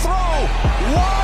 throw. Wide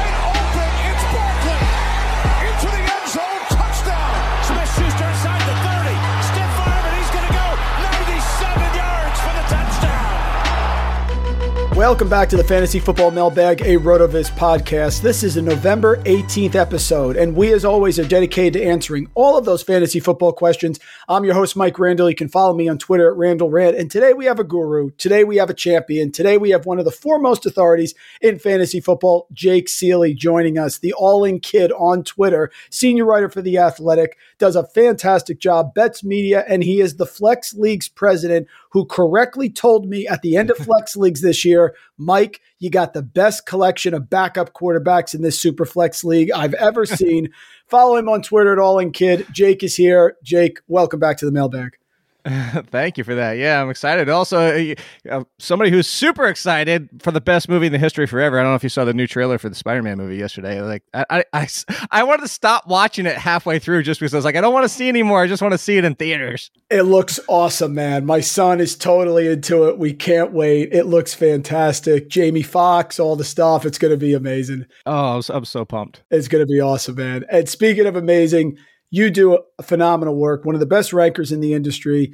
Welcome back to the Fantasy Football Mailbag, a Rotoviz podcast. This is a November 18th episode, and we, as always, are dedicated to answering all of those fantasy football questions. I'm your host, Mike Randall. You can follow me on Twitter at Randall Rand. And today we have a guru. Today we have a champion. Today we have one of the foremost authorities in fantasy football, Jake Ciely, joining us, the all in kid on Twitter, senior writer for The Athletic, does a fantastic job, bets media, and he is the Flex League's president who correctly told me at the end of Flex Leagues this year, Mike, you got the best collection of backup quarterbacks in this Super Flex League I've ever seen. Follow him on Twitter at All In Kid. Jake is here. Jake, welcome back to the mailbag. Thank you for that. Yeah, I'm excited. Also, uh, uh, somebody who's super excited for the best movie in the history forever. I don't know if you saw the new trailer for the Spider-Man movie yesterday. Like, I, I, I, I wanted to stop watching it halfway through just because I was like, I don't want to see anymore. I just want to see it in theaters. It looks awesome, man. My son is totally into it. We can't wait. It looks fantastic. Jamie Foxx, all the stuff. It's going to be amazing. Oh, I'm so pumped. It's going to be awesome, man. And speaking of amazing, you do phenomenal work, one of the best rankers in the industry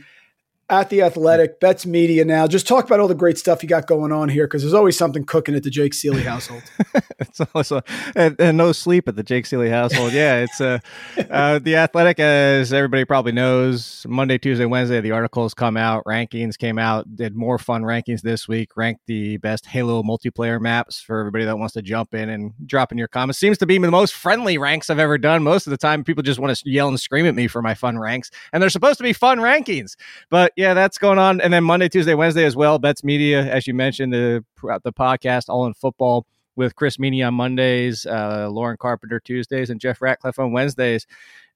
at the Athletic, Bets Media now. Just talk about all the great stuff you got going on here because there's always something cooking at the Jake Ciely household. it's also and, and, no sleep at the Jake Ciely household. Yeah, it's uh, uh, the Athletic, as everybody probably knows. Monday, Tuesday, Wednesday, the articles come out, rankings came out. Did more fun rankings this week. Ranked the best Halo multiplayer maps for everybody that wants to jump in and drop in your comments. Seems to be the most friendly ranks I've ever done. Most of the time, people just want to yell and scream at me for my fun ranks, and they're supposed to be fun rankings, but yeah, that's going on. And then Monday, Tuesday, Wednesday as well. Bets Media, as you mentioned, the the podcast All in Football with Chris Meaney on Mondays, uh, Lauren Carpenter Tuesdays, and Jeff Ratcliffe on Wednesdays.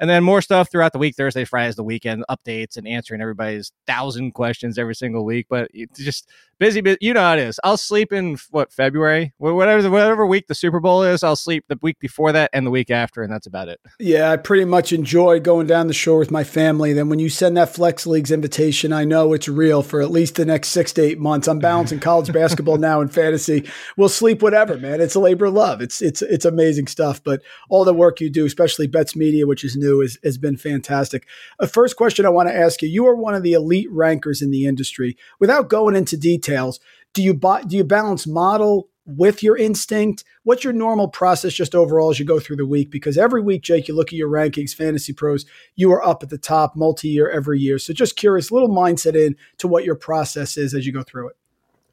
And then more stuff throughout the week, Thursday, Fridays, the weekend, updates and answering everybody's thousand questions every single week. But it's just busy, but you know how it is. I'll sleep in what February, whatever whatever week the Super Bowl is. I'll sleep the week before that and the week after, and that's about it. Yeah, I pretty much enjoy going down the shore with my family. Then when you send that Flex Leagues invitation, I know it's real for at least the next six to eight months. I'm balancing college basketball now and fantasy. We'll sleep whatever, man. It's a labor of love. It's it's it's amazing stuff. But all the work you do, especially Bets Media, which is new, is, has been fantastic. A first question I want to ask you: You are one of the elite rankers in the industry. Without going into details, do you buy, do you balance model with your instinct? What's your normal process just overall as you go through the week? Because every week, Jake, you look at your rankings, fantasy pros, you are up at the top multi year every year. So just curious, little mindset in to what your process is as you go through it.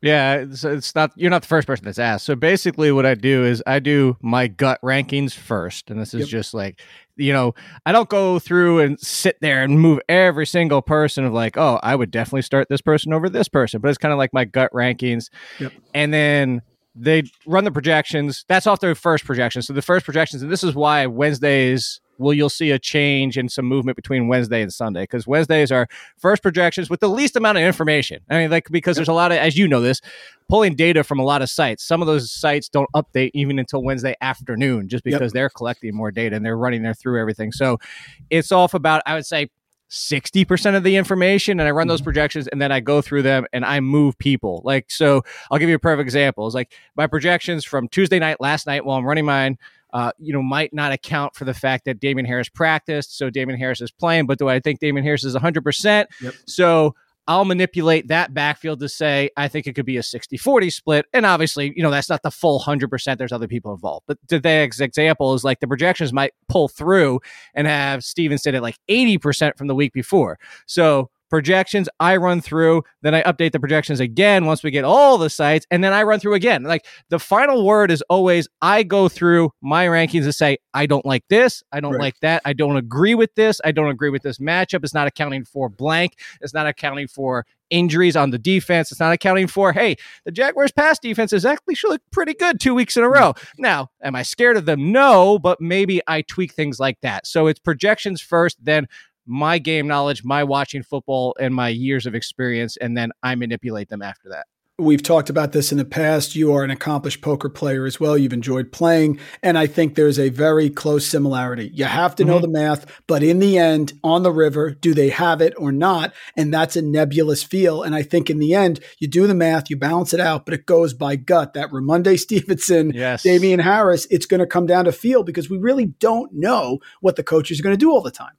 Yeah, it's, it's, not you're not the first person that's asked. So basically, what I do is I do my gut rankings first, and this is yep. just like you know I don't go through and sit there and move every single person of like, oh, I would definitely start this person over this person, but it's kind of like my gut rankings, yep. and then they run the projections. That's off their first projections. So the first projections, and this is why Wednesdays well, you'll see a change and some movement between Wednesday and Sunday because Wednesdays are first projections with the least amount of information. I mean, like because there's a lot of, as you know, this pulling data from a lot of sites. Some of those sites don't update even until Wednesday afternoon, just because yep. they're collecting more data and they're running there through everything. So it's off about, I would say, 60% of the information and I run those mm-hmm. projections and then I go through them and I move people. Like, so I'll give you a perfect example. It's like my projections from Tuesday night, last night while I'm running mine uh, you know, might not account for the fact that Damien Harris practiced. So Damien Harris is playing, but do I think Damien Harris is 100%? Yep. So I'll manipulate that backfield to say I think it could be a 60 40 split. And obviously, you know, that's not the full 100%. There's other people involved. But today's example is like the projections might pull through and have Stevenson at like 80% from the week before. So projections I run through, then I update the projections again once we get all the sites, and then I run through again. Like the final word is always I go through my rankings and say, I don't like this, I don't right. like that, I don't agree with this, I don't agree with this matchup. It's not accounting for blank, it's not accounting for injuries on the defense. It's not accounting for, hey, the Jaguars pass defense is actually look pretty good two weeks in a row. Now, am I scared of them? No, but maybe I tweak things like that. So it's projections first, then my game knowledge, my watching football, and my years of experience, and then I manipulate them after that. We've talked about this in the past. You are an accomplished poker player as well. You've enjoyed playing. And I think there's a very close similarity. You have to know mm-hmm. the math, but in the end, on the river, do they have it or not? And that's a nebulous feel. And I think in the end, you do the math, you balance it out, but it goes by gut. That Rhamondre Stevenson, yes. Damien Harris, it's going to come down to feel because we really don't know what the coaches are going to do all the time.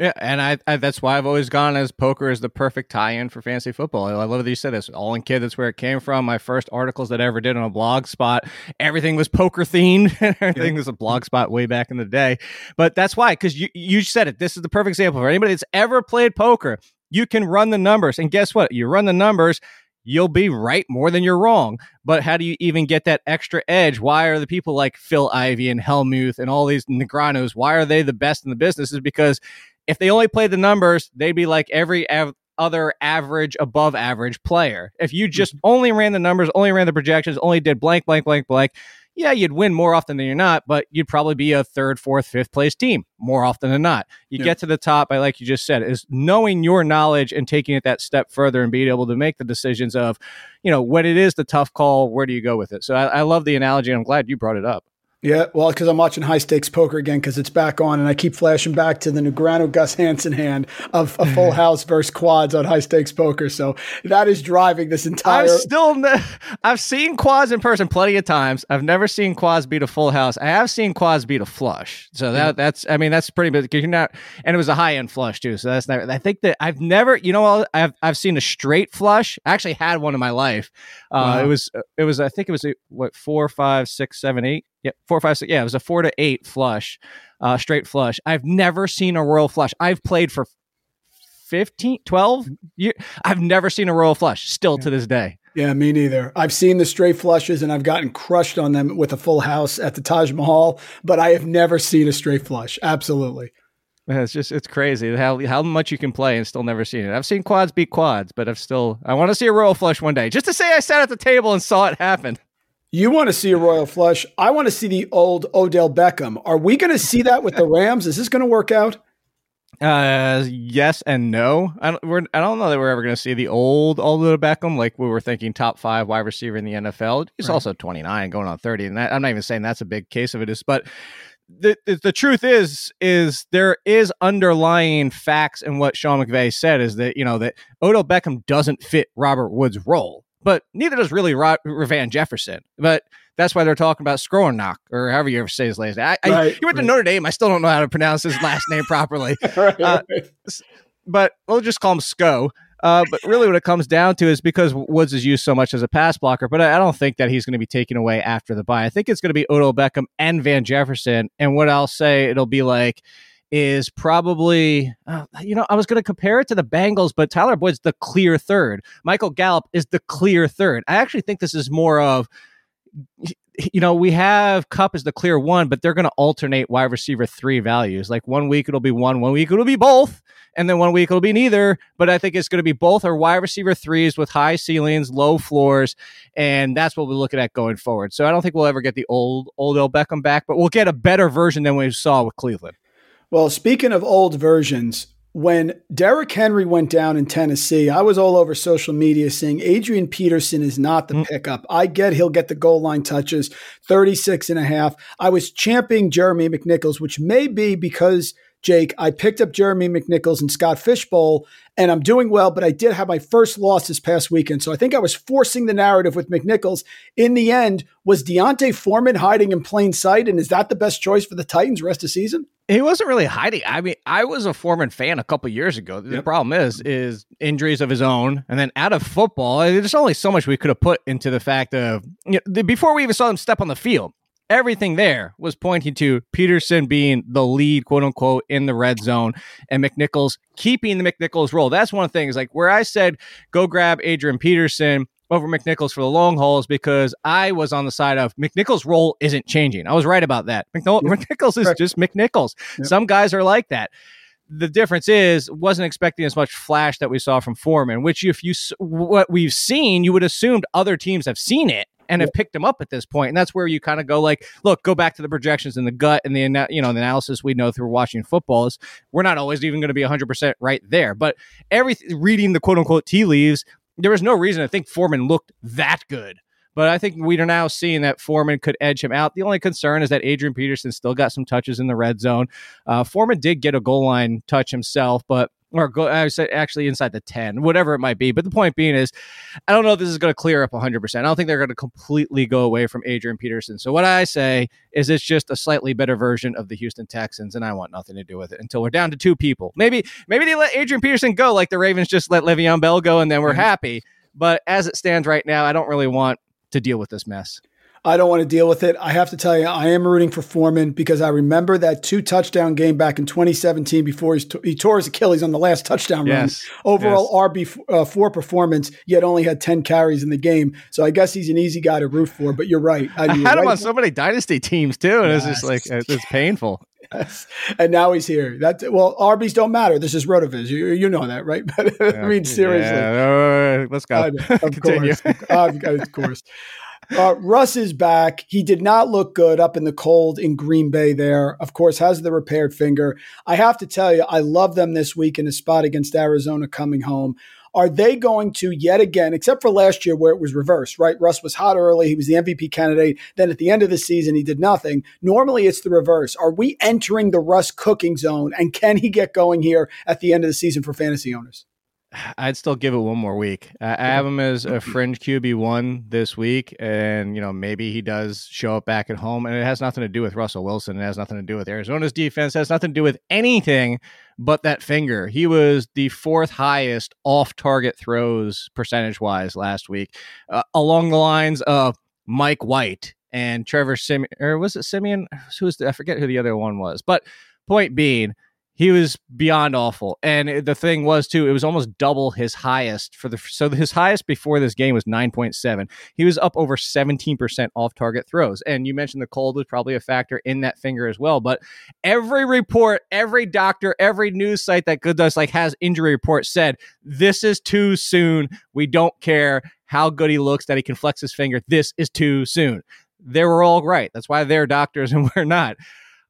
Yeah, and I, I, that's why I've always gone as poker is the perfect tie-in for fantasy football. I love that you said this. All in kid, that's where it came from. My first articles that I ever did on a blog spot, everything was poker themed. everything yeah. was a blog spot way back in the day. But that's why, because you you said it. This is the perfect example for anybody that's ever played poker. You can run the numbers, and guess what? You run the numbers you'll be right more than you're wrong. But how do you even get that extra edge? Why are the people like Phil Ivey and Hellmuth and all these Negreanos, why are they the best in the business? Is because if they only played the numbers, they'd be like every av- other average, above average player. If you just mm-hmm. only ran the numbers, only ran the projections, only did blank, blank, blank, blank, yeah, you'd win more often than you're not, but you'd probably be a third, fourth, fifth place team more often than not. You yeah. get to the top by, like you just said, is knowing your knowledge and taking it that step further and being able to make the decisions of, you know, when it is the tough call, where do you go with it? So I, I love the analogy. And I'm glad you brought it up. Yeah, well, because I'm watching high stakes poker again because it's back on, and I keep flashing back to the Negreanu Gus Hansen hand of a full house versus quads on high stakes poker. So that is driving this entire. I've still, ne- I've seen quads in person plenty of times. I've never seen quads beat a full house. I have seen quads beat a flush. So that yeah. that's, I mean, that's pretty big. You're not, and it was a high end flush too. So that's never. I think that I've never, you know, I've I've seen a straight flush. I actually had one in my life. Uh, wow. It was, it was, I think it was what four, five, six, seven, eight yeah, four, five, six. Yeah, it was a four to eight flush, uh, straight flush. I've never seen a royal flush. I've played for 15, 12 years. I've never seen a royal flush still yeah. to this day. Yeah, me neither. I've seen the straight flushes and I've gotten crushed on them with a full house at the Taj Mahal, but I have never seen a straight flush. Absolutely. It's just it's crazy how how much you can play and still never seen it. I've seen quads beat quads, but I've still I want to see a royal flush one day just to say I sat at the table and saw it happen. You want to see a royal flush. I want to see the old Odell Beckham. Are we going to see that with the Rams? Is this going to work out? Uh, yes and no. I don't. We're, I don't know that we're ever going to see the old Odell Beckham like we were thinking top five wide receiver in the NFL. He's right. also twenty nine, going on thirty, and that, I'm not even saying that's a big case of it. Is but the, the, the truth is is there is underlying facts in what Sean McVay said is that you know that Odell Beckham doesn't fit Robert Woods' role but neither does really Ro- Van Jefferson. But that's why they're talking about Skowronek or however you ever say his last name. I, I, he went right. to Notre Dame. I still don't know how to pronounce his last name properly. right, uh, but we'll just call him Sco. Uh, but really, what it comes down to is because Woods is used so much as a pass blocker, but I, I don't think that he's going to be taken away after the bye. I think it's going to be Odell Beckham and Van Jefferson. And what I'll say, it'll be like is probably, uh, you know, I was going to compare it to the Bengals, but Tyler Boyd's the clear third. Michael Gallup is the clear third. I actually think this is more of, you know, we have Kupp as the clear one, but they're going to alternate wide receiver three values. Like one week it'll be one, one week it'll be both, and then one week it'll be neither. But I think it's going to be both or wide receiver threes with high ceilings, low floors, and that's what we're looking at going forward. So I don't think we'll ever get the old Odell Beckham back, but we'll get a better version than we saw with Cleveland. Well, speaking of old versions, when Derrick Henry went down in Tennessee, I was all over social media saying Adrian Peterson is not the mm. pickup. I get he'll get the goal line touches, 36 and a half. I was championing Jeremy McNichols, which may be because – Jake, I picked up Jeremy McNichols and Scott Fish Bowl, and I'm doing well, but I did have my first loss this past weekend. So I think I was forcing the narrative with McNichols. In the end, was D'Onta Foreman hiding in plain sight? And is that the best choice for the Titans rest of season? He wasn't really hiding. I mean, I was a Foreman fan a couple years ago. The yep. problem is, is injuries of his own, and then out of football. There's only so much we could have put into the fact of you know, before we even saw him step on the field everything there was pointing to Peterson being the lead, quote unquote, in the red zone and McNichols keeping the McNichols role. That's one of the things like where I said go grab Adrian Peterson over McNichols for the long hauls because I was on the side of McNichols' role isn't changing. I was right about that. McNichols is just McNichols. Some guys are like that. The difference is wasn't expecting as much flash that we saw from Foreman, which if you what we've seen, you would assumed other teams have seen it and have picked him up at this point. And that's where you kind of go like, look, go back to the projections and the gut and the you know the analysis we know through watching football is we're not always even going to be 100% right there. But every reading the quote unquote tea leaves, there was no reason to think Foreman looked that good. But I think we are now seeing that Foreman could edge him out. The only concern is that Adrian Peterson still got some touches in the red zone. Uh, Foreman did get a goal line touch himself, but or go, I said actually inside the 10, whatever it might be. But the point being is, I don't know if this is going to clear up 100%. I don't think they're going to completely go away from Adrian Peterson. So what I say is it's just a slightly better version of the Houston Texans, and I want nothing to do with it until we're down to two people. Maybe maybe they let Adrian Peterson go like the Ravens just let Le'Veon Bell go, and then we're mm-hmm. happy. But as it stands right now, I don't really want to deal with this mess. I don't want to deal with it. I have to tell you, I am rooting for Foreman because I remember that two touchdown game back in 2017 before he, he tore his Achilles on the last touchdown yes. run. Overall yes. RB uh, four performance, yet only had 10 carries in the game. So I guess he's an easy guy to root for. But you're right. I, mean, had right him on so many dynasty teams too, and yes. it's just like it's painful. Yes. And now he's here. That well, RBs don't matter. This is Rotoviz. You, you know that, right? I mean, seriously. Yeah. let's go. of course, of course. Uh, Russ is back. He did not look good up in the cold in Green Bay there. Of course, has the repaired finger. I have to tell you, I love them this week in a spot against Arizona coming home. Are they going to yet again, except for last year where it was reversed, right? Russ was hot early. He was the MVP candidate. Then at the end of the season, he did nothing. Normally it's the reverse. Are we entering the Russ cooking zone? And can he get going here at the end of the season for fantasy owners? I'd still give it one more week. I have him as a fringe QB one this week, and you know maybe he does show up back at home, and it has nothing to do with Russell Wilson. It has nothing to do with Arizona's defense. It has nothing to do with anything but that finger. He was the fourth highest off-target throws percentage wise last week, uh, along the lines of Mike White and Trevor Siemian, or was it Simeon? Who's the, I forget who the other one was, but point being he was beyond awful. And the thing was too, it was almost double his highest for the so his highest before this game was 9.7. He was up over 17% off target throws. And you mentioned the cold was probably a factor in that finger as well, but every report, every doctor, every news site that good does like has injury reports said this is too soon. We don't care how good he looks that he can flex his finger. This is too soon. They were all right. That's why they're doctors and we're not.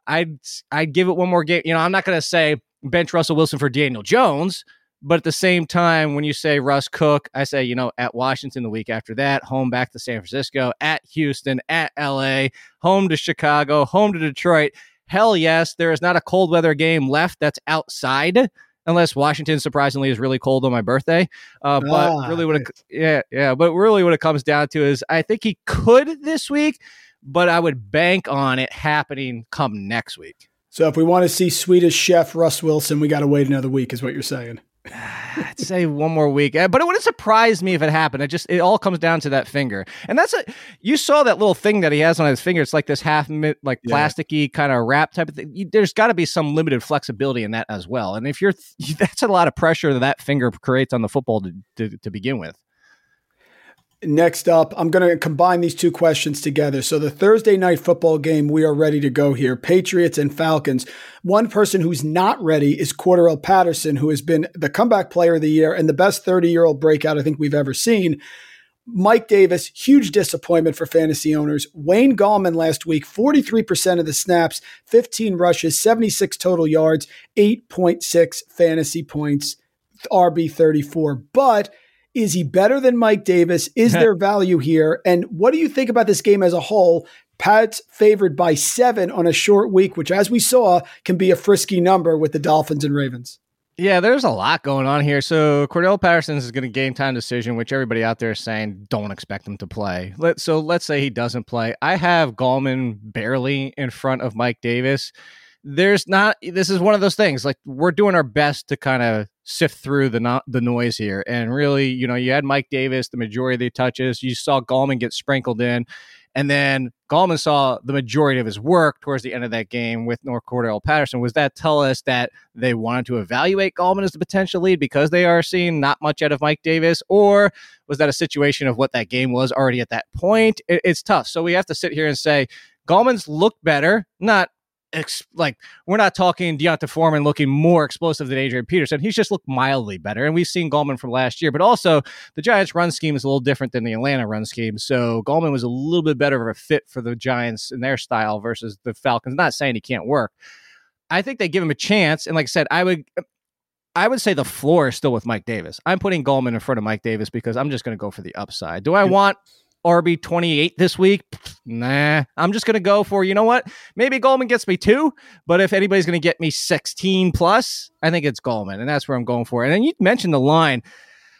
I'd I'd give it one more game. You know, I'm not going to say bench Russell Wilson for Daniel Jones, but at the same time, when you say Russ Cook, I say you know at Washington the week after that, home back to San Francisco, at Houston, at L.A., home to Chicago, home to Detroit. Hell yes, there is not a cold weather game left that's outside unless Washington surprisingly is really cold on my birthday. Uh, but ah, really, what it, yeah, yeah, but really, what it comes down to is I think he could this week, but I would bank on it happening come next week. So if we want to see Swedish chef Russ Wilson, we got to wait another week, is what you're saying. I'd say one more week, uh, but it wouldn't surprise me if it happened. It just it all comes down to that finger, and that's a you saw that little thing that he has on his finger. It's like this half like plasticky yeah. kind of wrap type of thing. You, there's got to be some limited flexibility in that as well. And if you're that's a lot of pressure that that finger creates on the football to, to, to begin with. Next up, I'm going to combine these two questions together. So, the Thursday night football game, we are ready to go here Patriots and Falcons. One person who's not ready is Cordarrelle Patterson, who has been the comeback player of the year and the best 30 year old breakout I think we've ever seen. Mike Davis, huge disappointment for fantasy owners. Wayne Gallman last week, 43% of the snaps, 15 rushes, 76 total yards, 8.6 fantasy points, RB 34. But is he better than Mike Davis? Is there value here? And what do you think about this game as a whole? Pat's favored by seven on a short week, which, as we saw, can be a frisky number with the Dolphins and Ravens. Yeah, there's a lot going on here. So Cordarrelle Patterson is going to game time decision, which everybody out there is saying don't expect him to play. Let so let's say he doesn't play. I have Gallman barely in front of Mike Davis. There's not. This is one of those things. Like we're doing our best to kind of sift through the the noise here. And really, you know, you had Mike Davis, the majority of the touches. You saw Gallman get sprinkled in. And then Gallman saw the majority of his work towards the end of that game with North Cordarrelle Patterson. Was that tell us that they wanted to evaluate Gallman as the potential lead because they are seeing not much out of Mike Davis? Or was that a situation of what that game was already at that point? It, it's tough. So we have to sit here and say Gallman's looked better, not ex- like we're not talking D'Onta Foreman looking more explosive than Adrian Peterson. He's just looked mildly better, and we've seen Gallman from last year. But also, the Giants' run scheme is a little different than the Atlanta run scheme, so Gallman was a little bit better of a fit for the Giants in their style versus the Falcons. Not saying he can't work. I think they give him a chance, and like I said, I would I would say the floor is still with Mike Davis. I'm putting Gallman in front of Mike Davis because I'm just going to go for the upside. Do I want RB 28 this week? Nah, I'm just going to go for, you know what? Maybe Gallman gets me two, but if anybody's going to get me 16 plus, I think it's Gallman. and that's where I'm going for. And then you mentioned the line.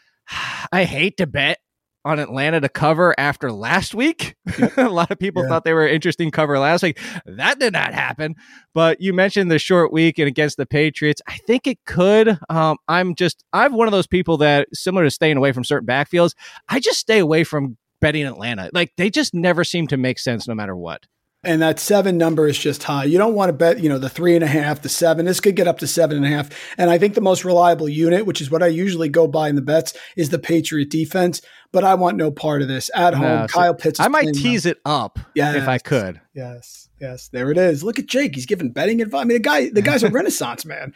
I hate to bet on Atlanta to cover after last week. a lot of people yeah. thought they were an interesting cover last week. That did not happen. But you mentioned the short week and against the Patriots. I think it could. Um, I'm just, I'm one of those people that, similar to staying away from certain backfields, I just stay away from betting Atlanta. Like they just never seem to make sense no matter what. And that seven number is just high. You don't want to bet, you know, the three and a half, the seven. This could get up to seven and a half. And I think the most reliable unit, which is what I usually go by in the bets, is the Patriot defense. But I want no part of this at home. No, Kyle Pitts. I might tease well. it up yes, if I could. Yes, yes, there it is. Look at Jake. He's giving betting advice. I mean, the guy, the guy's a renaissance man.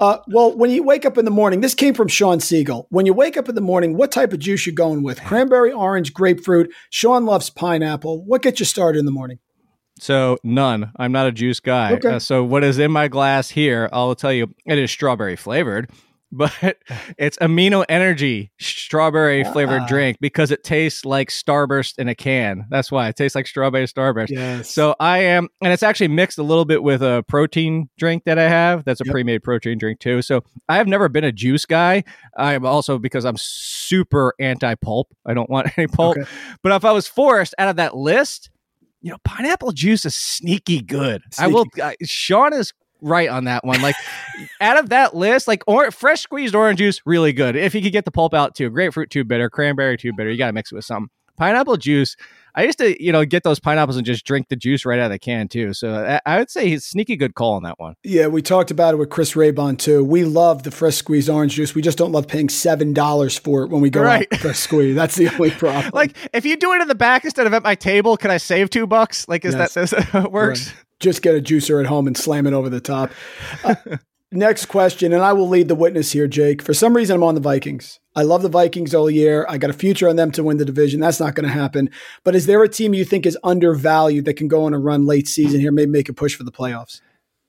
Uh, well, when you wake up in the morning, this came from Sean Siegel. When you wake up in the morning, what type of juice you going with? Cranberry, orange, grapefruit. Sean loves pineapple. What gets you started in the morning? So none. I'm not a juice guy. Okay. Uh, so what is in my glass here? I'll tell you, it is strawberry flavored, but it's amino energy strawberry flavored ah. drink because it tastes like Starburst in a can. That's why it tastes like strawberry Starburst. Yes. So I am, and it's actually mixed a little bit with a protein drink that I have. That's a yep. pre-made protein drink too. So I have never been a juice guy. I'm also because I'm super anti pulp. I don't want any pulp. Okay. But if I was forced out of that list you know, pineapple juice is sneaky good. Sneaky. I will. Uh, Sean is right on that one. Like out of that list, like or, fresh squeezed orange juice, really good. If you could get the pulp out too, grapefruit too bitter, cranberry too bitter. You got to mix it with something. Pineapple juice. I used to, you know, get those pineapples and just drink the juice right out of the can too. So I, I would say he's sneaky good call on that one. Yeah, we talked about it with Chris Raybon too. We love the fresh squeezed orange juice. We just don't love paying seven dollars for it when we go right. out fresh squeeze. That's the only problem. like if you do it in the back instead of at my table, can I save two bucks? Like is yes. that, is that how it works? Right. Just get a juicer at home and slam it over the top. Uh, next question, and I will lead the witness here, Jake. For some reason, I'm on the Vikings. I love the Vikings all year. I got a future on them to win the division. That's not going to happen. But is there a team you think is undervalued that can go on a run late season here, maybe make a push for the playoffs?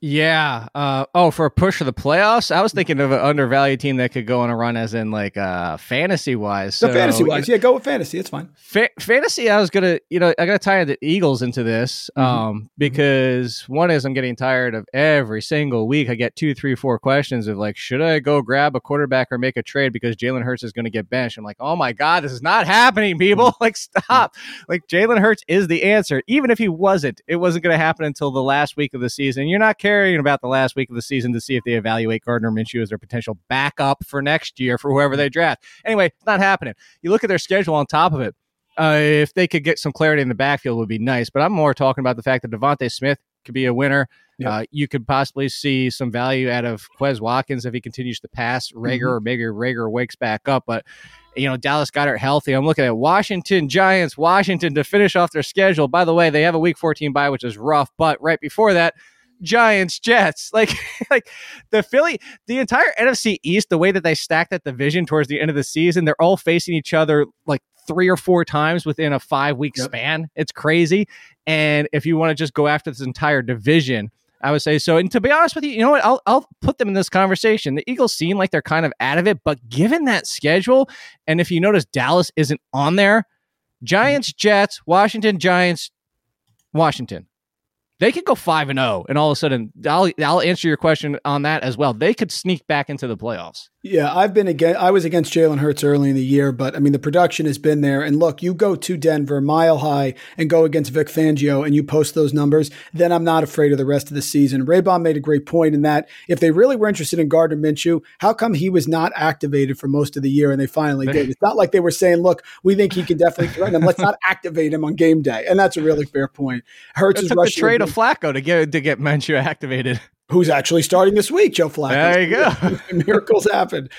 Yeah. Uh, oh, for a push for the playoffs, I was thinking of an undervalued team that could go on a run, as in like uh, fantasy wise. So, fantasy wise, yeah, go with fantasy. It's fine. Fa- fantasy, I was gonna, you know, I gotta tie the Eagles into this mm-hmm. um, mm-hmm. because mm-hmm. one is I'm getting tired of every single week. I get two, three, four questions of like, should I go grab a quarterback or make a trade because Jalen Hurts is going to get benched? I'm like, oh my god, this is not happening, people. Mm-hmm. like, stop. Like, Jalen Hurts is the answer. Even if he wasn't, it wasn't going to happen until the last week of the season. You're not caring about the last week of the season to see if they evaluate Gardner Minshew as their potential backup for next year for whoever they draft. Anyway, it's not happening. You look at their schedule on top of it. Uh, if they could get some clarity in the backfield, would be nice. But I'm more talking about the fact that DeVonta Smith could be a winner. Yep. Uh, you could possibly see some value out of Quez Watkins if he continues to pass Reagor, mm-hmm. or maybe Reagor wakes back up. But you know, Dallas Goedert healthy. I'm looking at Washington Giants, Washington to finish off their schedule. By the way, they have a Week 14 bye, which is rough. But right before that, Giants, Jets. Like, like the Philly, the entire NFC East, the way that they stack that division towards the end of the season, they're all facing each other like three or four times within a five week yep. span. It's crazy. And if you want to just go after this entire division, I would say so. And to be honest with you, you know what? I'll, I'll put them in this conversation. The Eagles seem like they're kind of out of it, but given that schedule, and if you notice Dallas isn't on there, Giants, Jets, Washington, Giants, Washington. They could go five and zero, oh, and all of a sudden, I'll I'll answer your question on that as well. They could sneak back into the playoffs. Yeah, I've been against. I was against Jalen Hurts early in the year, but I mean the production has been there. And look, you go to Denver, mile high, and go against Vic Fangio, and you post those numbers. Then I'm not afraid of the rest of the season. Raybon made a great point in that if they really were interested in Gardner Minshew, how come he was not activated for most of the year, and they finally did? It's not like they were saying, "Look, we think he can definitely threaten him. Let's not activate him on game day." And that's a really fair point. Hurts it is rushing. trade of Flacco to get to get Minshew activated. Who's actually starting this week, Joe Flacco? There you go. Miracles happen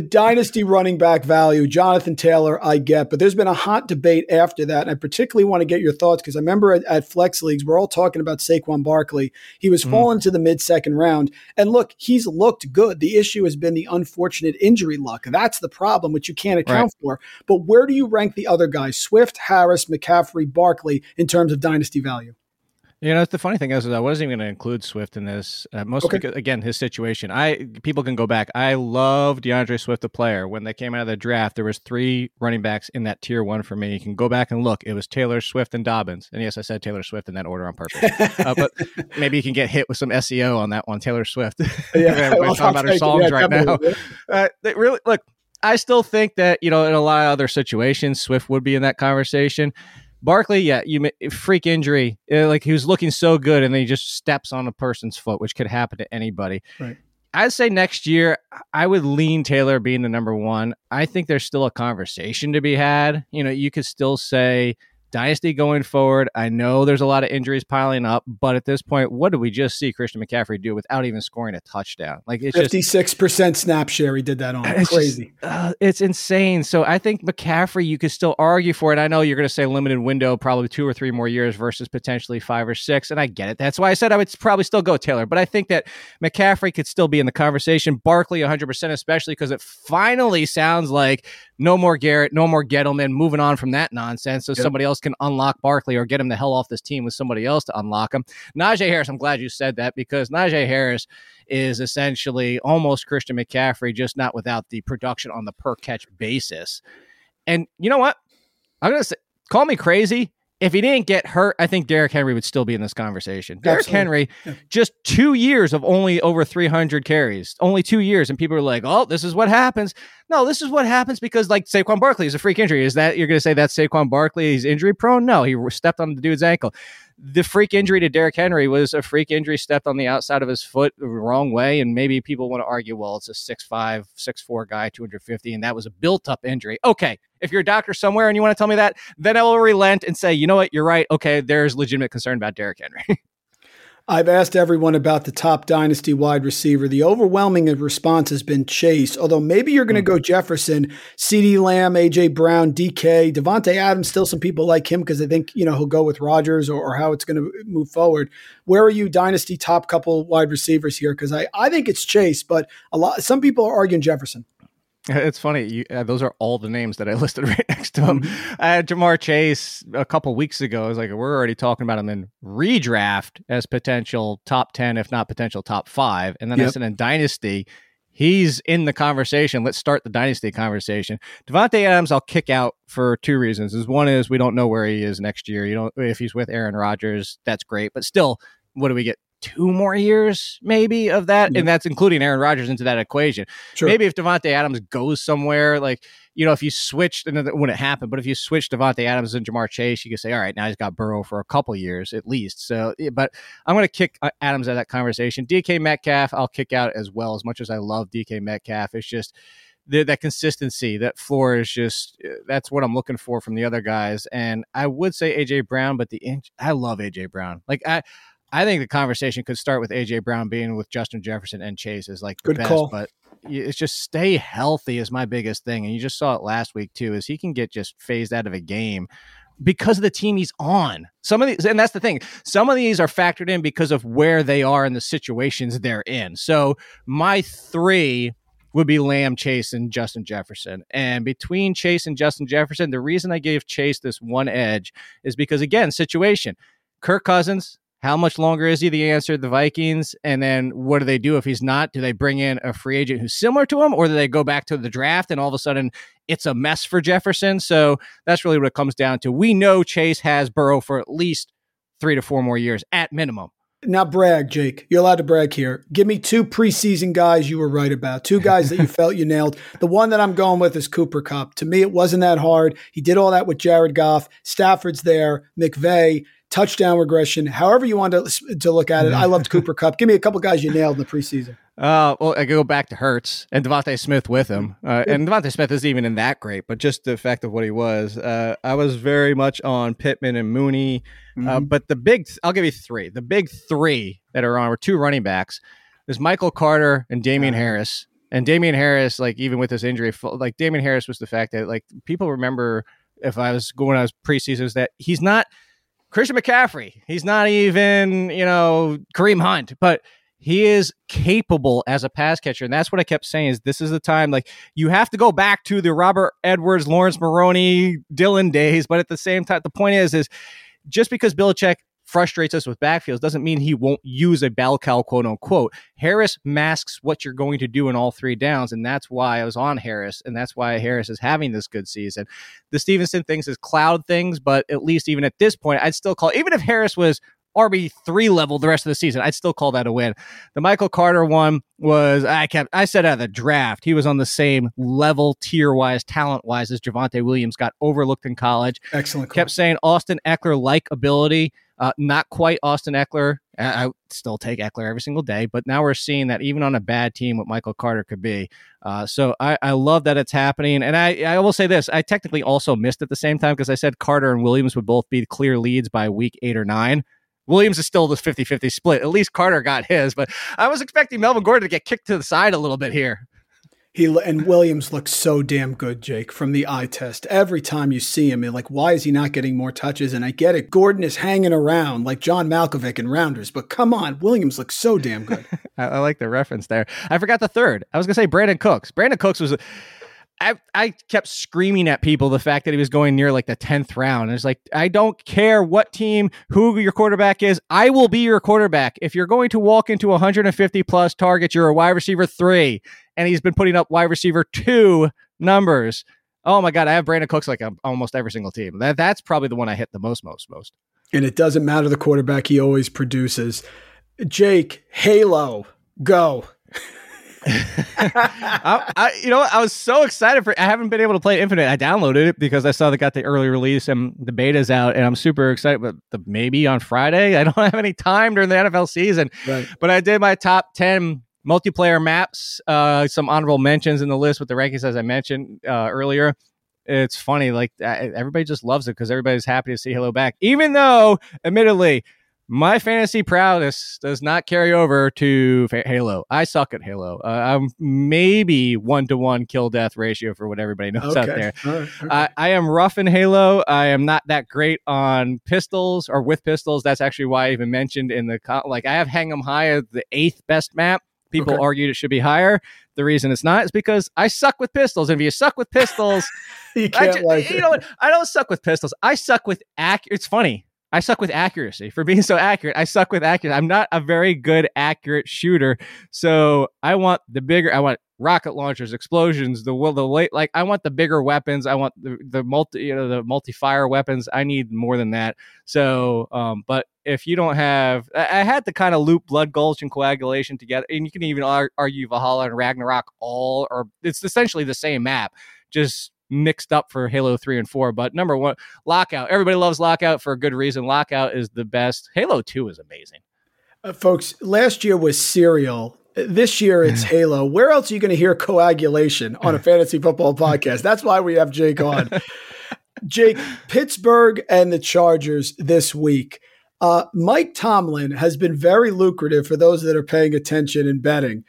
dynasty running back value, Jonathan Taylor, I get, but there's been a hot debate after that. And I particularly want to get your thoughts because I remember at, at, Flex Leagues, we're all talking about Saquon Barkley. He was mm. falling to the mid second round. And look, he's looked good. The issue has been the unfortunate injury luck. That's the problem, which you can't account right. for. But where do you rank the other guys, Swift, Harris, McCaffrey, Barkley, in terms of dynasty value? You know, the funny thing is, is I wasn't even going to include Swift in this. Uh, mostly Okay. because, again, his situation. I people can go back. I love D'Andre Swift, the player. When they came out of the draft, there was three running backs in that tier one for me. You can go back and look. It was Taylor Swift and Dobbins. And yes, I said Taylor Swift in that order on purpose. uh, but maybe you can get hit with some SEO on that one, Taylor Swift. Everybody's talking about her songs. Yeah, right now. Uh, they really look. I still think that you know in a lot of other situations, Swift would be in that conversation. Barkley, yeah, you freak injury, uh, like he was looking so good, and then he just steps on a person's foot, which could happen to anybody. Right. I'd say next year, I would lean Taylor being the number one. I think there's still a conversation to be had. You know, you could still say dynasty going forward. I know there's a lot of injuries piling up, but at this point, what did we just see Christian McCaffrey do without even scoring a touchdown? Like it's just Fifty-six percent snap share. He did that on. it's Crazy. just, uh, it's insane. So I think McCaffrey, you could still argue for it. I know you're going to say limited window, probably two or three more years versus potentially five or six, and I get it. That's why I said I would probably still go Taylor. But I think that McCaffrey could still be in the conversation. Barkley, 100, percent especially because it finally sounds like no more Garrett, no more Gettleman. Moving on from that nonsense, so somebody else can unlock Barkley or get him the hell off this team with somebody else to unlock him. Najee Harris, I'm glad you said that because Najee Harris is essentially almost Christian McCaffrey, just not without the production on the per catch basis. And you know what? I'm gonna say, call me crazy. If he didn't get hurt, I think Derrick Henry would still be in this conversation. Derrick Henry, Yeah. just two years of only over 300 carries, only two years, and people are like, "Oh, this is what happens." No, this is what happens because, like, Saquon Barkley is a freak injury. Is that you're going to say that's Saquon Barkley? is injury prone? No, he stepped on the dude's ankle. The freak injury to Derrick Henry was a freak injury, stepped on the outside of his foot the wrong way. And maybe people want to argue, well, it's a 6'5, 6'4 guy, 250, and that was a built up injury. Okay. If you're a doctor somewhere and you want to tell me that, then I will relent and say, you know what, you're right. Okay, there's legitimate concern about Derrick Henry. I've asked everyone about the top dynasty wide receiver. The overwhelming response has been Chase, although maybe you're going to hmm. go Jefferson, CeeDee Lamb, AJ Brown, DK, Davante Adams. Still, some people like him because they think you know he'll go with Rodgers or, or how it's going to move forward. Where are you, dynasty top couple wide receivers here? Because I, I think it's Chase, but a lot some people are arguing Jefferson. It's funny. You, uh, those are all the names that I listed right next to him. I had Ja'Marr Chase a couple weeks ago. I was like, we're already talking about him in redraft as potential top 10, if not potential top five. And then I said in Dynasty, he's in the conversation. Let's start the Dynasty conversation. Davante Adams, I'll kick out for two reasons. Is one is we don't know where he is next year. You don't if he's with Aaron Rodgers, that's great. But still, what do we get? Two more years, maybe, of that, Yep. and that's including Aaron Rodgers into that equation. Sure. Maybe if Davante Adams goes somewhere, like you know, if you switched, and it wouldn't happen, but if you switch Davante Adams and Ja'Marr Chase, you could say, all right, now he's got Burrow for a couple years at least. So, but I'm going to kick uh, Adams out of that conversation. DK Metcalf, I'll kick out as well. As much as I love DK Metcalf, it's just the, that consistency, that floor is just uh, that's what I'm looking for from the other guys. And I would say AJ Brown, but the inch, I love AJ Brown. Like I. I think the conversation could start with AJ Brown being with Justin Jefferson and Chase is like the Good best, call. but it's just stay healthy is my biggest thing. And you just saw it last week too, is he can get just phased out of a game because of the team he's on. Some of these, and that's the thing, some of these are factored in because of where they are and the situations they're in. So my three would be Lamb, Chase, and Justin Jefferson. And between Chase and Justin Jefferson, the reason I gave Chase this one edge is because again, situation. Kirk Cousins, how much longer is he? The answer, the Vikings. And then what do they do if he's not? Do they bring in a free agent who's similar to him, or do they go back to the draft and all of a sudden it's a mess for Jefferson? So that's really what it comes down to. We know Chase has Burrow for at least three to four more years at minimum. Now brag, Jake. You're allowed to brag here. Give me two preseason guys you were right about. Two guys that you felt you nailed. The one that I'm going with is Cooper Kupp. To me, it wasn't that hard. He did all that with Jared Goff. Stafford's there. McVay. Touchdown regression. However you want to, to look at it. I loved Cooper Kupp. Give me a couple guys you nailed in the preseason. Uh, well, I go back to Hurts and DeVonta Smith with him. Uh, and DeVonta Smith isn't even in that great, but just the fact of what he was. Uh, I was very much on Pittman and Mooney. Uh, but the big, I'll give you three. The big three that are on were two running backs. There's Michael Carter and Damien Harris. And Damien Harris, like even with his injury, like Damien Harris was the fact that like people remember if I was going I was preseason is that he's not Christian McCaffrey. He's not even, you know, Kareem Hunt, but he is capable as a pass catcher. And that's what I kept saying is this is the time, like you have to go back to the Robert Edwards, Laurence Maroney, Dillon days. But at the same time, the point is, is just because Belichick frustrates us with backfields doesn't mean he won't use a bell cow, quote unquote. Harris masks what you're going to do in all three downs, and that's why I was on Harris, and that's why Harris is having this good season. The Stevenson things is cloud things, but at least even at this point, I'd still call even if Harris was RB3 level the rest of the season. I'd still call that a win. The Michael Carter one was I kept I said at the draft, he was on the same level, tier wise, talent wise as Javonte Williams got overlooked in college. Excellent. Call. Kept saying Austin Ekeler like ability. Uh, not quite Austin Ekeler. I, I still take Ekeler every single day, but now we're seeing that even on a bad team, what Michael Carter could be. Uh, so I, I love that it's happening. And I, I will say this I technically also missed at the same time because I said Carter and Williams would both be clear leads by week eight or nine. Williams is still the 50 50 split. At least Carter got his, but I was expecting Melvin Gordon to get kicked to the side a little bit here. He and Williams looks so damn good, Jake, from the eye test. Every time you see him, you're like, why is he not getting more touches? And I get it. Gordon is hanging around like John Malkovich and Rounders, but come on, Williams looks so damn good. I, I, like the reference there. I forgot the third. I was gonna say Brandin Cooks. Brandin Cooks was I, I kept screaming at people the fact that he was going near like the 10th round. And it's like, I don't care what team, who your quarterback is. I will be your quarterback. If you're going to walk into 150 plus targets, you're a wide receiver three. And he's been putting up wide receiver two numbers. Oh my God. I have Brandin Cooks like um, almost every single team. That, that's probably the one I hit the most, most, most. And it doesn't matter the quarterback, he always produces. Jake, Halo, go. I, I, you know, I was so excited for. I haven't been able to play Infinite. I downloaded it because I saw they got the early release and the beta's out, and I'm super excited. But the, maybe on Friday, I don't have any time during the NFL season. Right. But I did my top ten multiplayer maps. Uh, some honorable mentions in the list with the rankings as I mentioned uh, earlier. It's funny, like everybody just loves it because everybody's happy to see Halo back, even though, admittedly my fantasy prowess does not carry over to Halo. I suck at Halo. Uh, I'm maybe one to one kill death ratio for what everybody knows okay. out there. Right. Okay. I, I am rough in Halo. I am not that great on pistols or with pistols. That's actually why I even mentioned in the like I have Hang 'em High as the eighth best map. People okay. argued it should be higher. The reason it's not is because I suck with pistols. And if you suck with pistols, you can't just, like you know what? I don't suck with pistols. I suck with ac. It's funny. I suck with accuracy for being so accurate. I suck with accuracy. I'm not a very good accurate shooter. So I want the bigger, I want rocket launchers, explosions, the will, the late, like I want the bigger weapons. I want the, the multi, you know, the multi fire weapons. I need more than that. So, um, but if you don't have, I, I had to kind of loop blood gulch and coagulation together. And you can even argue Valhalla and Ragnarok all, or it's essentially the same map, just mixed up for Halo 3 and 4. But number one, Lockout. Everybody loves Lockout for a good reason. Lockout is the best. Halo 2 is amazing. Uh, folks, last year was Serial. This year it's Halo. Where else are you going to hear coagulation on a fantasy football podcast? That's why we have Jake on. Jake, Pittsburgh and the Chargers this week. Uh, Mike Tomlin has been very lucrative for those that are paying attention and betting.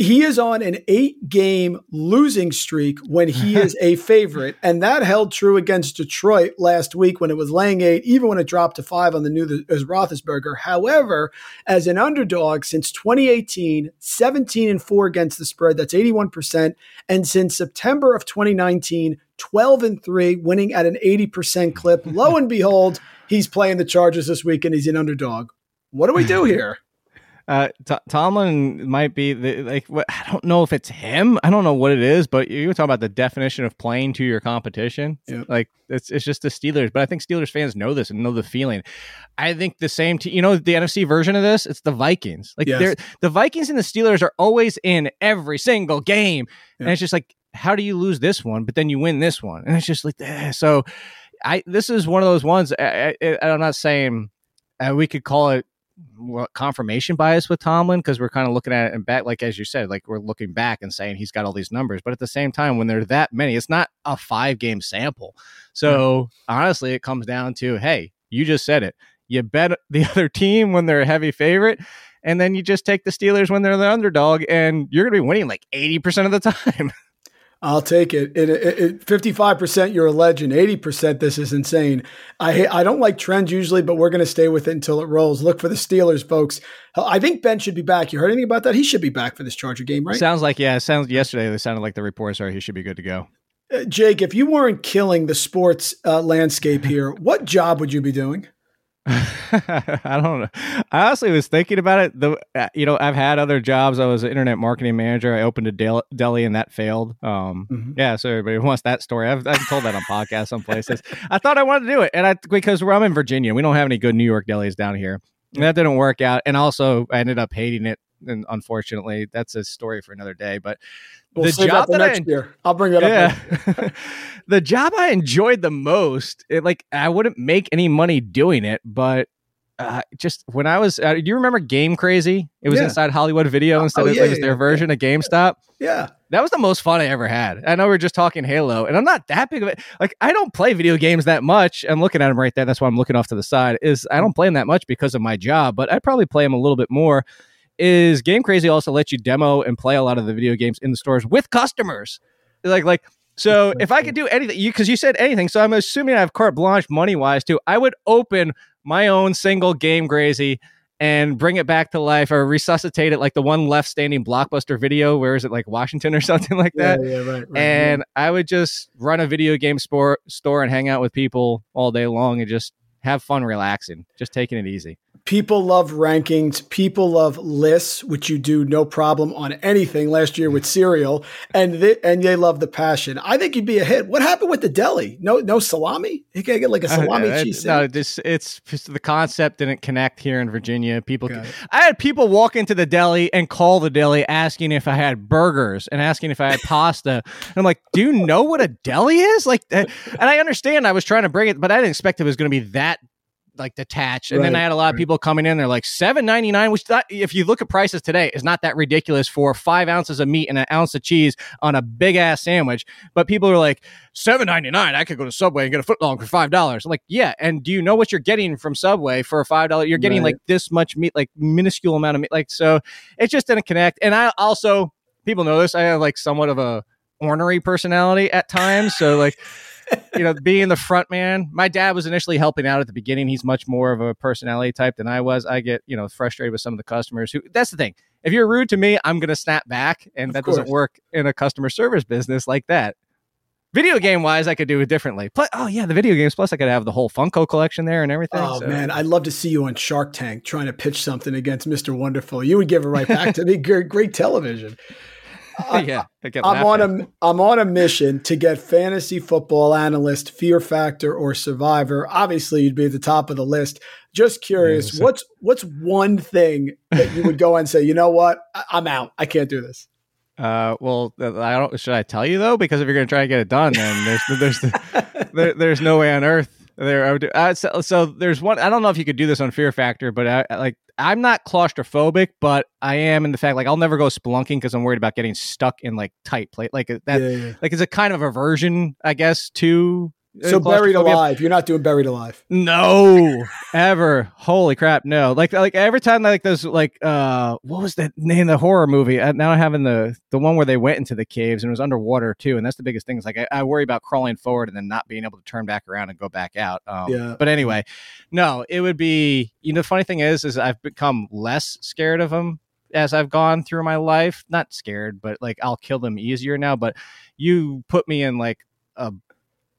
He is on an eight game losing streak when he is a favorite. And that held true against Detroit last week when it was laying eight, even when it dropped to five on the new as Roethlisberger. However, as an underdog since 2018, 17 and four against the spread, that's 81%. And since September of 2019, 12 and three, winning at an 80% clip. Lo and behold, he's playing the Chargers this week and he's an underdog. What do we do here? Uh, T- Tomlin might be the, like what, I don't know if it's him. I don't know what it is, but you were talking about the definition of playing to your competition. Yep. Like it's it's just the Steelers, but I think Steelers fans know this and know the feeling. I think the same team, you know, the NFC version of this, it's the Vikings. Like yes. they're the Vikings and the Steelers are always in every single game, yep. and it's just like how do you lose this one, but then you win this one, and it's just like eh. so. I this is one of those ones. I, I, I'm not saying uh, we could call it confirmation bias with Tomlin because we're kind of looking at it and back, like as you said, like we're looking back and saying he's got all these numbers, but at the same time, when there's that many, it's not a five game sample. So honestly, it comes down to hey, you just said it. You bet the other team when they're a heavy favorite, and then you just take the Steelers when they're the underdog, and you're going to be winning like eighty percent of the time. I'll take it. Fifty-five percent, you're a legend. Eighty percent, this is insane. I I don't like trends usually, but we're going to stay with it until it rolls. Look for the Steelers, folks. I think Ben should be back. You heard anything about that? He should be back for this Charger game, right? Sounds like yeah. Sounds yesterday. They sounded like the reports are he should be good to go. Uh, Jake, if you weren't killing the sports uh, landscape here, what job would you be doing? I don't know. I honestly was thinking about it. The uh, you know I've had other jobs. I was an internet marketing manager. I opened a del- deli and that failed. Um, mm-hmm. yeah. So everybody wants that story. I've, I've told that on podcasts some places. I thought I wanted to do it, and I because I'm in Virginia, we don't have any good New York delis down here. And that didn't work out, and also I ended up hating it. And unfortunately, that's a story for another day. But We'll the job that, next I, year. I'll bring it yeah. up. the job I enjoyed the most, it, like I wouldn't make any money doing it, but uh, just when I was, uh, do you remember Game Crazy? It was yeah. inside Hollywood Video instead oh, of yeah, it was their version of GameStop. Yeah, that was the most fun I ever had. I know we are just talking Halo, and I'm not that big of it. Like I don't play video games that much. I'm looking at them right there. That's why I'm looking off to the side. Is I don't play them that much because of my job, but I probably play them a little bit more is Game Crazy also lets you demo and play a lot of the video games in the stores with customers. Like like so if I could do anything, you because you said anything, so I'm assuming I have carte blanche money wise too. I would open my own single Game Crazy and bring it back to life or resuscitate it like the one left standing blockbuster video where is it like washington or something like that yeah, yeah, right, right, and i would just run a video game store store and hang out with people all day long and just have fun relaxing just taking it easy People love rankings. People love lists, which you do no problem on anything last year with cereal, and they, and they love the passion. I think you'd be a hit. What happened with the deli? No, no salami. You can't get like a salami uh, cheese. No, this it's just the concept didn't connect here in Virginia. People, can, I had people walk into the deli and call the deli asking if I had burgers and asking if I had pasta. And I'm like, do you know what a deli is? Like, and I understand I was trying to bring it, but I didn't expect it was going to be that like detached. And right, then I had a lot right. of people coming in. They're like seven ninety nine, which that, if you look at prices today, is not that ridiculous for five ounces of meat and an ounce of cheese on a big ass sandwich. But people are like seven ninety nine. I could go to Subway and get a foot long for five dollars. Like yeah, and do you know what you're getting from Subway for a five dollar? You're getting right. like this much meat, like minuscule amount of meat. Like so, it just didn't connect. And I also people know this. I have like somewhat of a ornery personality at times. So like you know, being the front man. My dad was initially helping out at the beginning. He's much more of a personality type than I was. I get, you know, frustrated with some of the customers who that's the thing. If you're rude to me, I'm going to snap back. And that doesn't work in a customer service business like that. Video game wise, I could do it differently. Plus, oh yeah, the video games. Plus, I could have the whole Funko collection there and everything. Oh so. man, I'd love to see you on Shark Tank trying to pitch something against Mr. Wonderful. You would give it right back to me. Great, great television. yeah, I'm on a I'm on a mission to get fantasy football analyst, Fear Factor, or Survivor. Obviously, you'd be at the top of the list. Just curious, yeah, what's what's one thing that you would go and say, you know what, I'm out. I can't do this. Uh, well, I don't. Should I tell you though? Because if you're going to try and get it done, then there's there's there, there's no way on earth there. I would do, uh, so, so, there's one. I don't know if you could do this on Fear Factor, but I, like I'm not claustrophobic, but I am in the fact like I'll never go spelunking because I'm worried about getting stuck in like tight plate. Like that, yeah, yeah. like it's a kind of aversion, I guess, to so buried alive. You're not doing buried alive. No, ever. Holy crap, no. Like like every time like those like uh what was that name the horror movie? Uh, now I'm having the the one where they went into the caves and it was underwater too, and that's the biggest thing. Is like I, I, worry about crawling forward and then not being able to turn back around and go back out. Um, yeah. But anyway, no, it would be. You know, the funny thing is, is I've become less scared of them as I've gone through my life. Not scared, but like I'll kill them easier now. But you put me in like a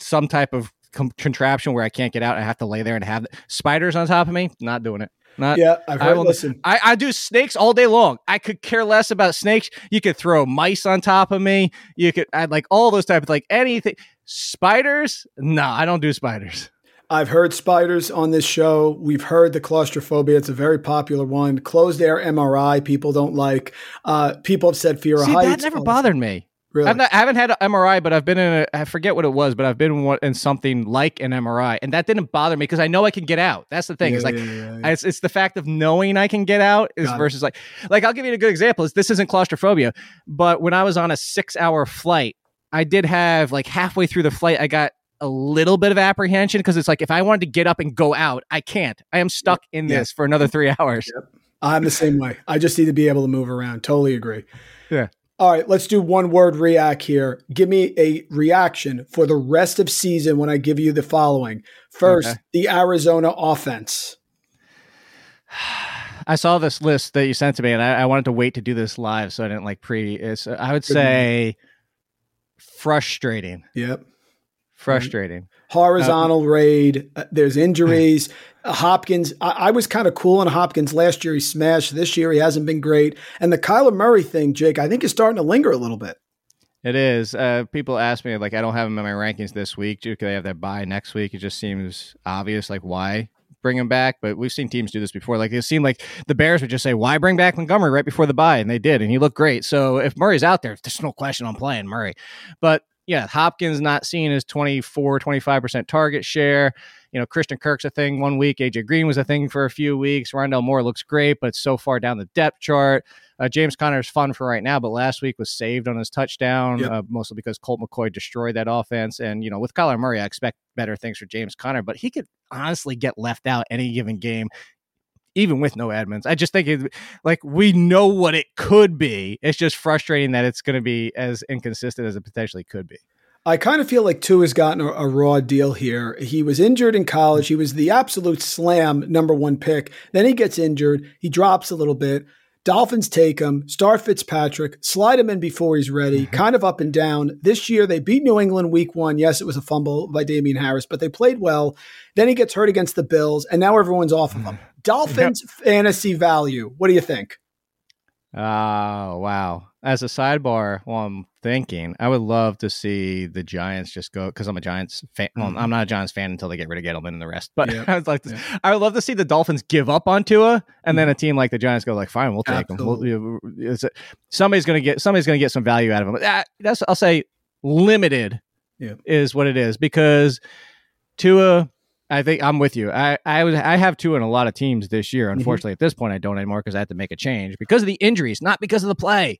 some type of com- contraption where I can't get out. I have to lay there and have spiders on top of me. Not doing it. Not, yeah, I've heard. I listen, I, I do snakes all day long. I could care less about snakes. You could throw mice on top of me. You could add like all those type of like anything. Spiders? No, I don't do spiders. I've heard spiders on this show. We've heard the claustrophobia. It's a very popular one. Closed air MRI, people don't like. Uh, people have said fear See, of heights. That never bothered me. Really? Not, i haven't had an MRI, but I've been in a, I forget what it was, but I've been in, in something like an MRI. And that didn't bother me because I know I can get out. That's the thing. Yeah, it's like, yeah, yeah, it's, it's the fact of knowing I can get out is Got versus it. like, like I'll give you a good example. Is this isn't claustrophobia, but when I was on a six hour flight, I did have like halfway through the flight, I got a little bit of apprehension because it's like if I wanted to get up and go out, I can't. I am stuck in this for another three hours. Yep. I'm the same way. I just need to be able to move around. Totally agree. Yeah. All right, let's do one word react here. Give me a reaction for the rest of season when I give you the following. First, okay. the Arizona offense. I saw this list that you sent to me, and I, I wanted to wait to do this live, so I didn't like pre. It's, I would say frustrating. Yep. Frustrating. Horizontal raid. Uh, there's injuries. Uh, Hopkins, I, I was kind of cool on Hopkins last year. He smashed. This year, he hasn't been great. And the Kyler Murray thing, Jake, I think is starting to linger a little bit. It is. Uh, people ask me like, I don't have them in my rankings this week. Do they have that bye next week? It just seems obvious, like why bring him back. But we've seen teams do this before. Like it seemed like the Bears would just say, "Why bring back Montgomery right before the bye?" And they did, and he looked great. So if Murray's out there, there's no question I'm playing Murray. But yeah, Hopkins not seeing his 24, 25% target share. You know, Christian Kirk's a thing one week. AJ Green was a thing for a few weeks. Rondale Moore looks great, but so far down the depth chart. Uh, James Conner is fun for right now, but last week was saved on his touchdown, yep. uh, mostly because Colt McCoy destroyed that offense. And, you know, with Kyler Murray, I expect better things for James Conner, but he could honestly get left out any given game even with no admins. I just think it, like we know what it could be. It's just frustrating that it's going to be as inconsistent as it potentially could be. I kind of feel like Tua has gotten a, a, raw deal here. He was injured in college. He was the absolute slam number one pick. Then he gets injured. He drops a little bit. Dolphins take him, start Fitzpatrick, slide him in before he's ready, mm-hmm. kind of up and down. This year, they beat New England week one. Yes, it was a fumble by Damien Harris, but they played well. Then he gets hurt against the Bills, and now everyone's off of him. Mm-hmm. Dolphins yep. fantasy value. What do you think? Oh, wow. As a sidebar, while I'm thinking, I would love to see the Giants just go because I'm a Giants fan. Well, mm-hmm. I'm not a Giants fan until they get rid of Gettleman and the rest. But I would like to, I would love to see the Dolphins give up on Tua, and mm-hmm. then a team like the Giants go like, "Fine, we'll take Absolutely. him." We'll, somebody's gonna get somebody's gonna get some value out of him. That, that's I'll say limited yeah. is what it is because Tua I think I'm with you. I I was I have two in a lot of teams this year. Mm-hmm. Unfortunately, mm-hmm. at this point, I don't anymore because I had to make a change because of the injuries, not because of the play,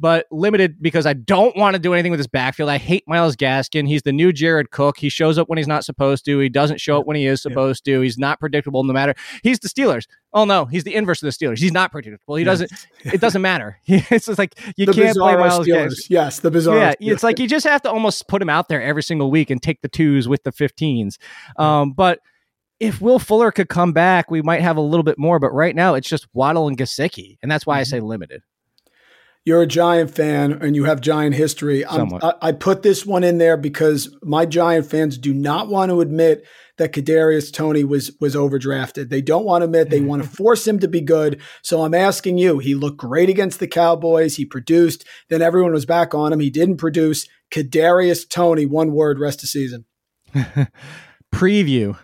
but limited because I don't want to do anything with his backfield. I hate Myles Gaskin. He's the new Jared Cook. He shows up when he's not supposed to. He doesn't show up when he is supposed yeah. to. He's not predictable no matter. He's the Steelers. Oh no, he's the inverse of the Steelers. He's not predictable. He doesn't. it doesn't matter. it's just like you the can't play Myles Gaskin. Yes, the bizarre. Yeah, it's like you just have to almost put him out there every single week and take the twos with the 15s. Um, but if Will Fuller could come back, we might have a little bit more. But right now, it's just Waddle and Gesicki, and that's why mm-hmm. I say limited. You're a Giant fan, and you have Giant history. I, I put this one in there because my Giant fans do not want to admit that Kadarius Toney was was overdrafted. They don't want to admit. They want to force him to be good. So I'm asking you. He looked great against the Cowboys. He produced. Then everyone was back on him. He didn't produce. Kadarius Toney. One word. Rest of season. Preview.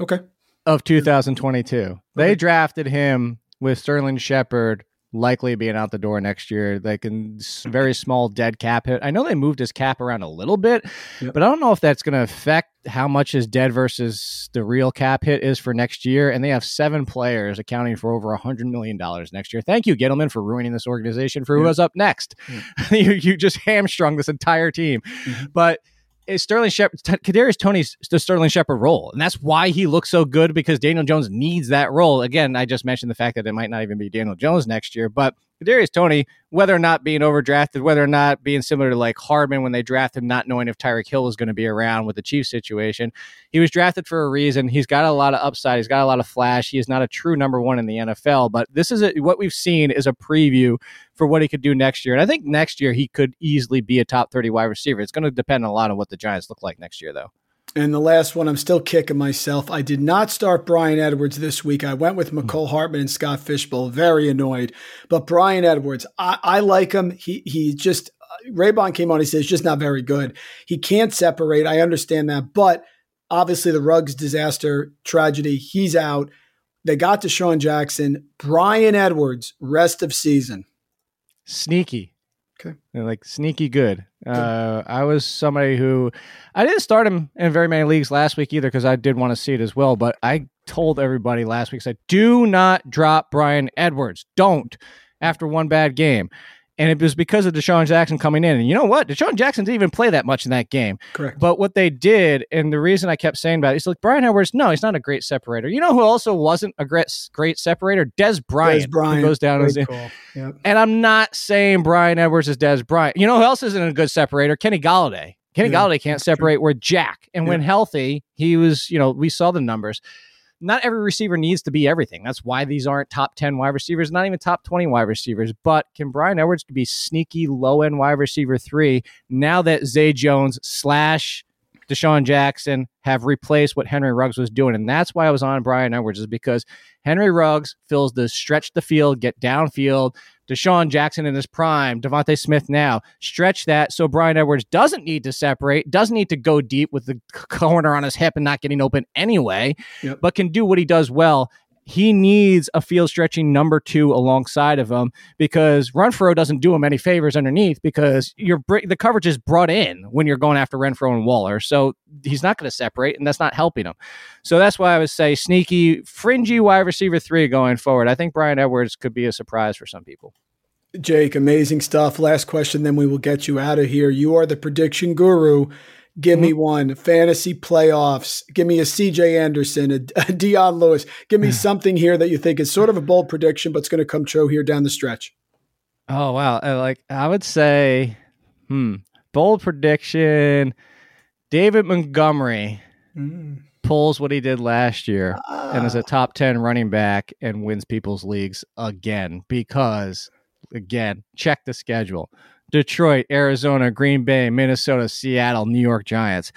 Okay. Of 2022. Okay. They drafted him with Sterling Shepard likely being out the door next year. Like in very small dead cap hit. I know they moved his cap around a little bit, yep. but I don't know if that's going to affect how much his dead versus the real cap hit is for next year. And they have seven players accounting for over a hundred million dollars next year. Thank you, Gettleman, for ruining this organization for yep. who was up next. Yep. you, you just hamstrung this entire team, mm-hmm. but Sterling Shepard, Kadarius Toney's the Sterling Shepard role, and that's why he looks so good because Daniel Jones needs that role. Again, I just mentioned the fact that it might not even be Daniel Jones next year, but Kadarius Toney, whether or not being overdrafted, whether or not being similar to like Hardman when they drafted, him not knowing if Tyreek Hill was going to be around with the Chiefs situation, he was drafted for a reason. He's got a lot of upside. He's got a lot of flash. He is not a true number one in the NFL, but this is a, what we've seen is a preview for what he could do next year. And I think next year he could easily be a top 30 wide receiver. It's going to depend a lot on what the Giants look like next year, though. And the last one, I'm still kicking myself. I did not start Bryan Edwards this week. I went with Mecole Hardman and Scott Fish Bowl. Very annoyed. But Bryan Edwards, I, I like him. He he just uh, Raybon came on. He says just not very good. He can't separate. I understand that, but obviously the Ruggs disaster tragedy. He's out. They got DeSean Jackson. Bryan Edwards, rest of season. Sneaky. Okay. like sneaky good. Uh, I was somebody who I didn't start him in very many leagues last week either because I did want to see it as well. But I told everybody last week, said, do not drop Bryan Edwards. Don't after one bad game and it was because of DeSean Jackson coming in. And you know what? DeSean Jackson didn't even play that much in that game. Correct. But what they did, and the reason I kept saying about it, is like Bryan Edwards. No, he's not a great separator. You know who also wasn't a great great separator? Dez Bryant. Dez Bryant goes down as cool. yep. And I'm not saying Bryan Edwards is Dez Bryant. You know who else isn't a good separator? Kenny Golladay. Kenny yeah, Golladay can't separate. Where Jack, and yeah. when healthy, he was. You know, we saw the numbers not every receiver needs to be everything. That's why these aren't top 10 wide receivers, not even top 20 wide receivers. But can Bryan Edwards be sneaky low end wide receiver three now that Zay Jones slash DeSean Jackson have replaced what Henry Ruggs was doing. And that's why I was on Bryan Edwards, is because Henry Ruggs fills the stretch the field, get downfield. DeSean Jackson in his prime, DeVonta Smith now. Stretch that so Bryan Edwards doesn't need to separate, doesn't need to go deep with the corner on his hip and not getting open anyway, yep. but can do what he does well he needs a field stretching number two alongside of him because Renfrow doesn't do him any favors underneath because the coverage is brought in when you're going after Renfrow and Waller. So he's not going to separate, and that's not helping him. So that's why I would say sneaky, fringy wide receiver three going forward. I think Bryan Edwards could be a surprise for some people. Jake, amazing stuff. Last question, then we will get you out of here. You are the prediction guru. Give mm-hmm. me one fantasy playoffs. Give me a CJ Anderson, a, a Dion Lewis. Give me something here that you think is sort of a bold prediction, but it's going to come true here down the stretch. Oh wow! Like I would say, hmm, bold prediction. David Montgomery mm. pulls what he did last year ah. and is a ah. top ten running back and wins people's leagues again because, again, check the schedule. Detroit, Arizona, Green Bay, Minnesota, Seattle, New York Giants.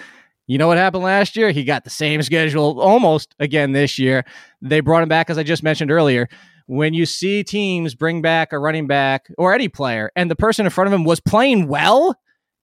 You know what happened last year? He got the same schedule almost again this year. They brought him back, as I just mentioned earlier. When you see teams bring back a running back or any player, and the person in front of him was playing well,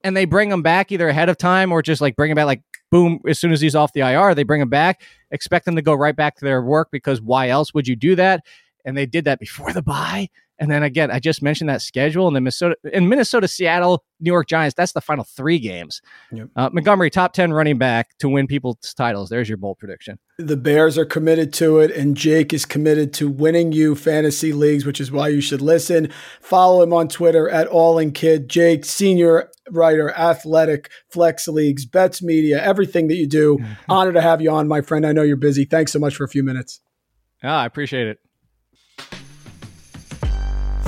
and they bring him back either ahead of time or just like bring him back, like boom, as soon as he's off the IR, they bring him back, expect them to go right back to their work because why else would you do that? And they did that before the bye. And then again, I just mentioned that schedule and the Minnesota in Minnesota, Seattle, New York Giants. That's the final three games. Yep. Uh, Montgomery, top ten running back to win people's titles. There's your bold prediction. The Bears are committed to it, and Jake is committed to winning you fantasy leagues, which is why you should listen. Follow him on Twitter at All In Kid. Jake, senior writer, athletic, flex leagues, bets media, everything that you do. Honor to have you on, my friend. I know you're busy. Thanks so much for a few minutes. Ah, I appreciate it.